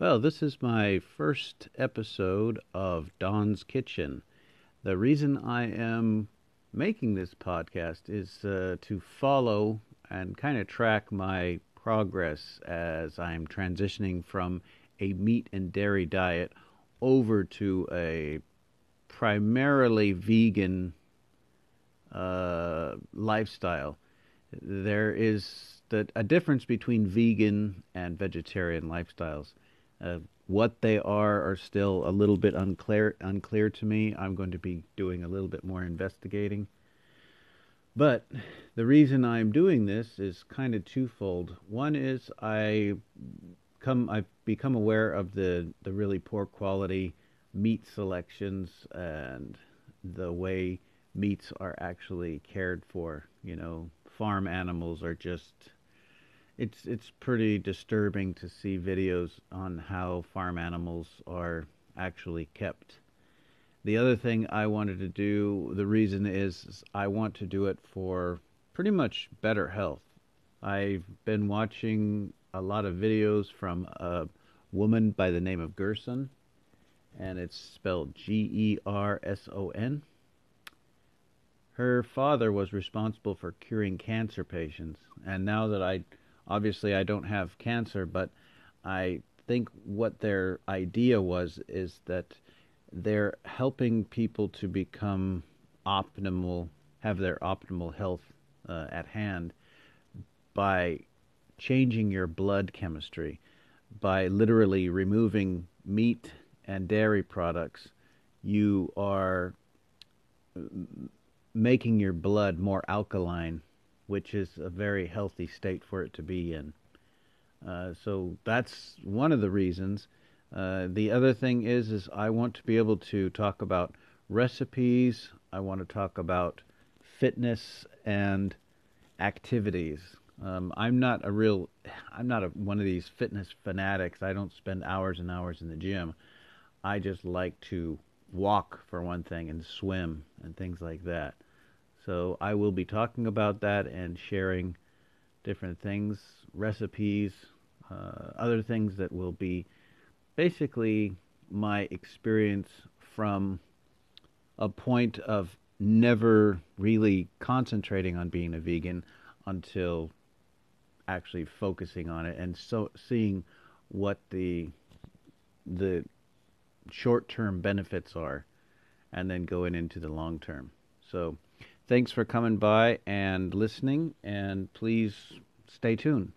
Well, this is my first episode of Don's Kitchen. The reason I am making this podcast is uh, to follow and kind of track my progress as I'm transitioning from a meat and dairy diet over to a primarily vegan uh, lifestyle. There is the, a difference between vegan and vegetarian lifestyles. Uh, what they are are still a little bit unclear unclear to me. I'm going to be doing a little bit more investigating. But the reason I'm doing this is kind of twofold. One is I come I've become aware of the the really poor quality meat selections and the way meats are actually cared for. You know, farm animals are just it's it's pretty disturbing to see videos on how farm animals are actually kept. The other thing I wanted to do, the reason is, I want to do it for pretty much better health. I've been watching a lot of videos from a woman by the name of Gerson, and it's spelled G E R S O N. Her father was responsible for curing cancer patients, and now that I obviously I don't have cancer, but I think what their idea was is that they're helping people to become optimal, have their optimal health uh, at hand by changing your blood chemistry, by literally removing meat and dairy products. You are making your blood more alkaline which is a very healthy state for it to be in. Uh, so that's one of the reasons. Uh, the other thing is, is I want to be able to talk about recipes. I want to talk about fitness and activities. Um, I'm not a real, I'm not a, one of these fitness fanatics. I don't spend hours and hours in the gym. I just like to walk for one thing and swim and things like that. So I will be talking about that and sharing different things, recipes, uh, other things that will be basically my experience from a point of never really concentrating on being a vegan until actually focusing on it and so seeing what the the short-term benefits are and then going into the long term. So Thanks for coming by and listening, and please stay tuned.